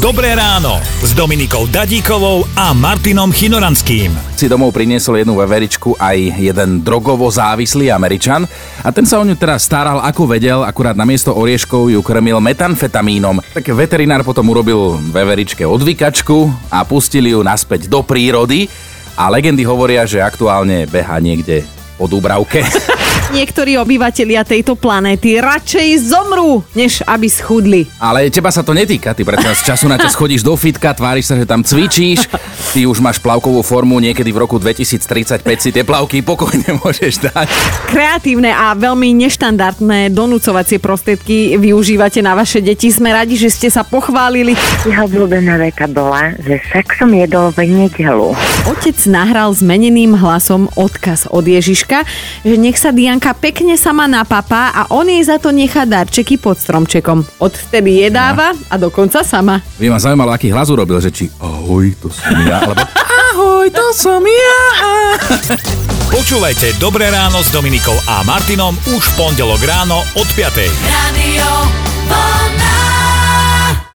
Dobré ráno s Dominikou Dadíkovou a Martinom Chinoranským. Si domov priniesol jednu veveričku aj jeden drogovo závislý Američan a ten sa o ňu teraz staral ako vedel, akurát na miesto orieškov ju krmil metanfetamínom. Tak veterinár potom urobil veveričke odvykačku a pustili ju naspäť do prírody a legendy hovoria, že aktuálne beha niekde po Dubravke. Niektorí obyvatelia tejto planéty radšej zomrú, než aby schudli. Ale teba sa to netýka, ty predsa z času na čas chodíš do fitka, tváriš sa, že tam cvičíš, ty už máš plavkovú formu, niekedy v roku 2035 si tie plavky pokojne môžeš dať. Kreatívne a veľmi neštandardné donúcovacie prostriedky využívate na vaše deti. Sme radi, že ste sa pochválili. Jeho obľúbená veka bola, že sexom jedol v nedelu. Otec nahral zmeneným hlasom odkaz od Ježiška, že nech sa Dianka pekne sama napapá a on jej za to nechá darčeky pod stromčekom. Odvtedy jedáva a dokonca sama. By ma zaujímalo, aký hlas urobil, že či ahoj, to som ja, alebo ahoj, to som ja. Počúvajte Dobré ráno s Dominikou a Martinom už v pondelok ráno od 5. Radio.